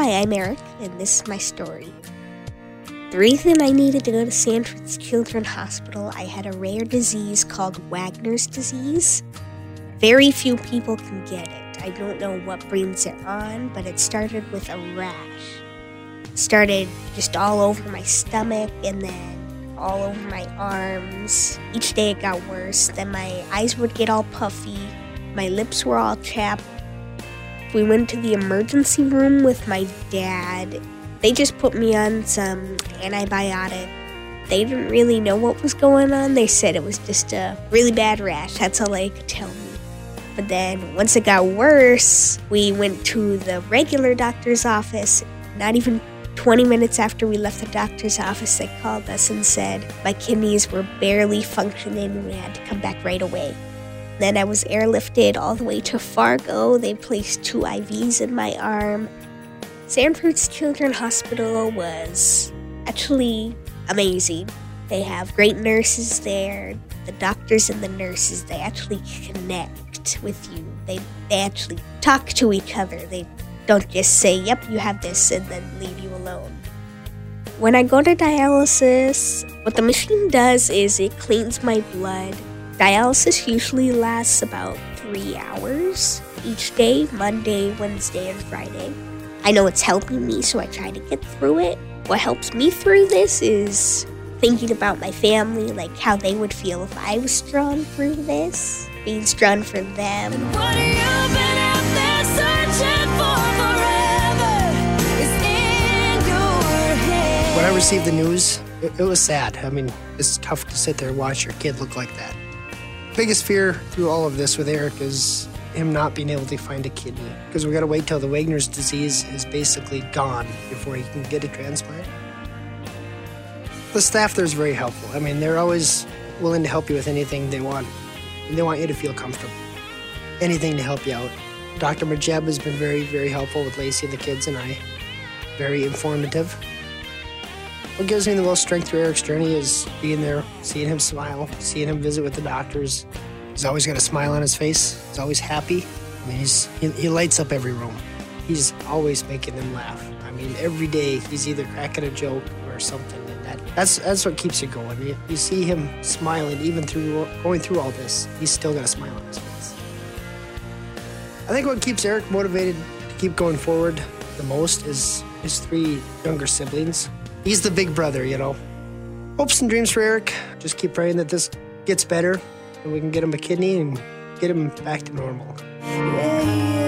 Hi, I'm Eric, and this is my story. The reason I needed to go to Sanford's Children's Hospital, I had a rare disease called Wegener's disease. Very few people can get it. I don't know what brings it on, but it started with a rash. It started just all over my stomach and then all over my arms. Each day it got worse. Then my eyes would get all puffy, my lips were all chapped. We went to the emergency room with my dad. They just put me on some antibiotic. They didn't really know what was going on. They said it was just a really bad rash. That's all they could tell me. But then once it got worse, we went to the regular doctor's office. Not even 20 minutes after we left the doctor's office, they called us and said my kidneys were barely functioning and we had to come back right away. Then I was airlifted all the way to Fargo. They placed two IVs in my arm. Sanford's Children's Hospital was actually amazing. They have great nurses there. The doctors and the nurses, they actually connect with you. They, they actually talk to each other. They don't just say, yep, you have this, and then leave you alone. When I go to dialysis, what the machine does is it cleans my blood. Dialysis usually lasts about three hours each day Monday, Wednesday, and Friday. I know it's helping me, so I try to get through it. What helps me through this is thinking about my family, like how they would feel if I was strong through this, being strong for them. When I received the news, it, it, was sad. I mean, it's tough to sit there and watch your kid look like that. Biggest fear through all of this with Eric is him not being able to find a kidney because we got to wait till the Wegener's disease is basically gone before he can get a transplant. The staff there is very helpful. I mean, they're always willing to help you with anything they want, and they want you to feel comfortable. Anything to help you out. Dr. Majeb has been very, very helpful with Lacey, and the kids, and I. Very informative. What gives me the most strength through Eric's journey is being there, seeing him smile, seeing him visit with the doctors. He's always got a smile on his face. He's always happy. I mean, he's, he, he lights up every room. He's always making them laugh. I mean, every day he's either cracking a joke or something. And that, that's, that's what keeps you going. You, you see him smiling even through going through all this. He's still got a smile on his face. I think what keeps Eric motivated to keep going forward the most is his three younger siblings. He's the big brother, you know. Hopes and dreams for Eric. Just keep praying that this gets better and we can get him a kidney and get him back to normal. Yeah.